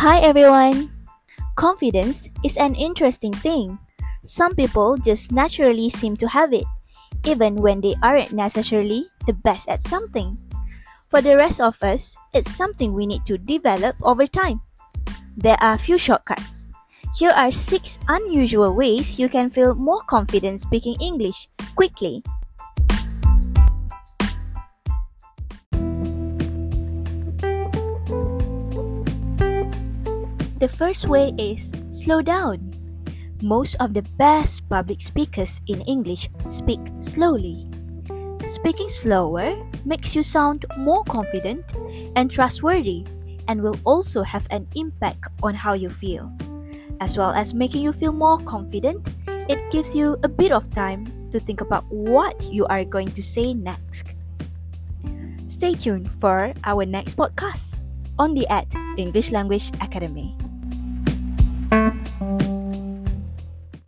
Hi everyone! Confidence is an interesting thing. Some people just naturally seem to have it, even when they aren't necessarily the best at something. For the rest of us, it's something we need to develop over time. There are a few shortcuts. Here are 6 unusual ways you can feel more confident speaking English quickly. The first way is slow down. Most of the best public speakers in English speak slowly. Speaking slower makes you sound more confident and trustworthy and will also have an impact on how you feel. As well as making you feel more confident, it gives you a bit of time to think about what you are going to say next. Stay tuned for our next podcast only at English Language Academy.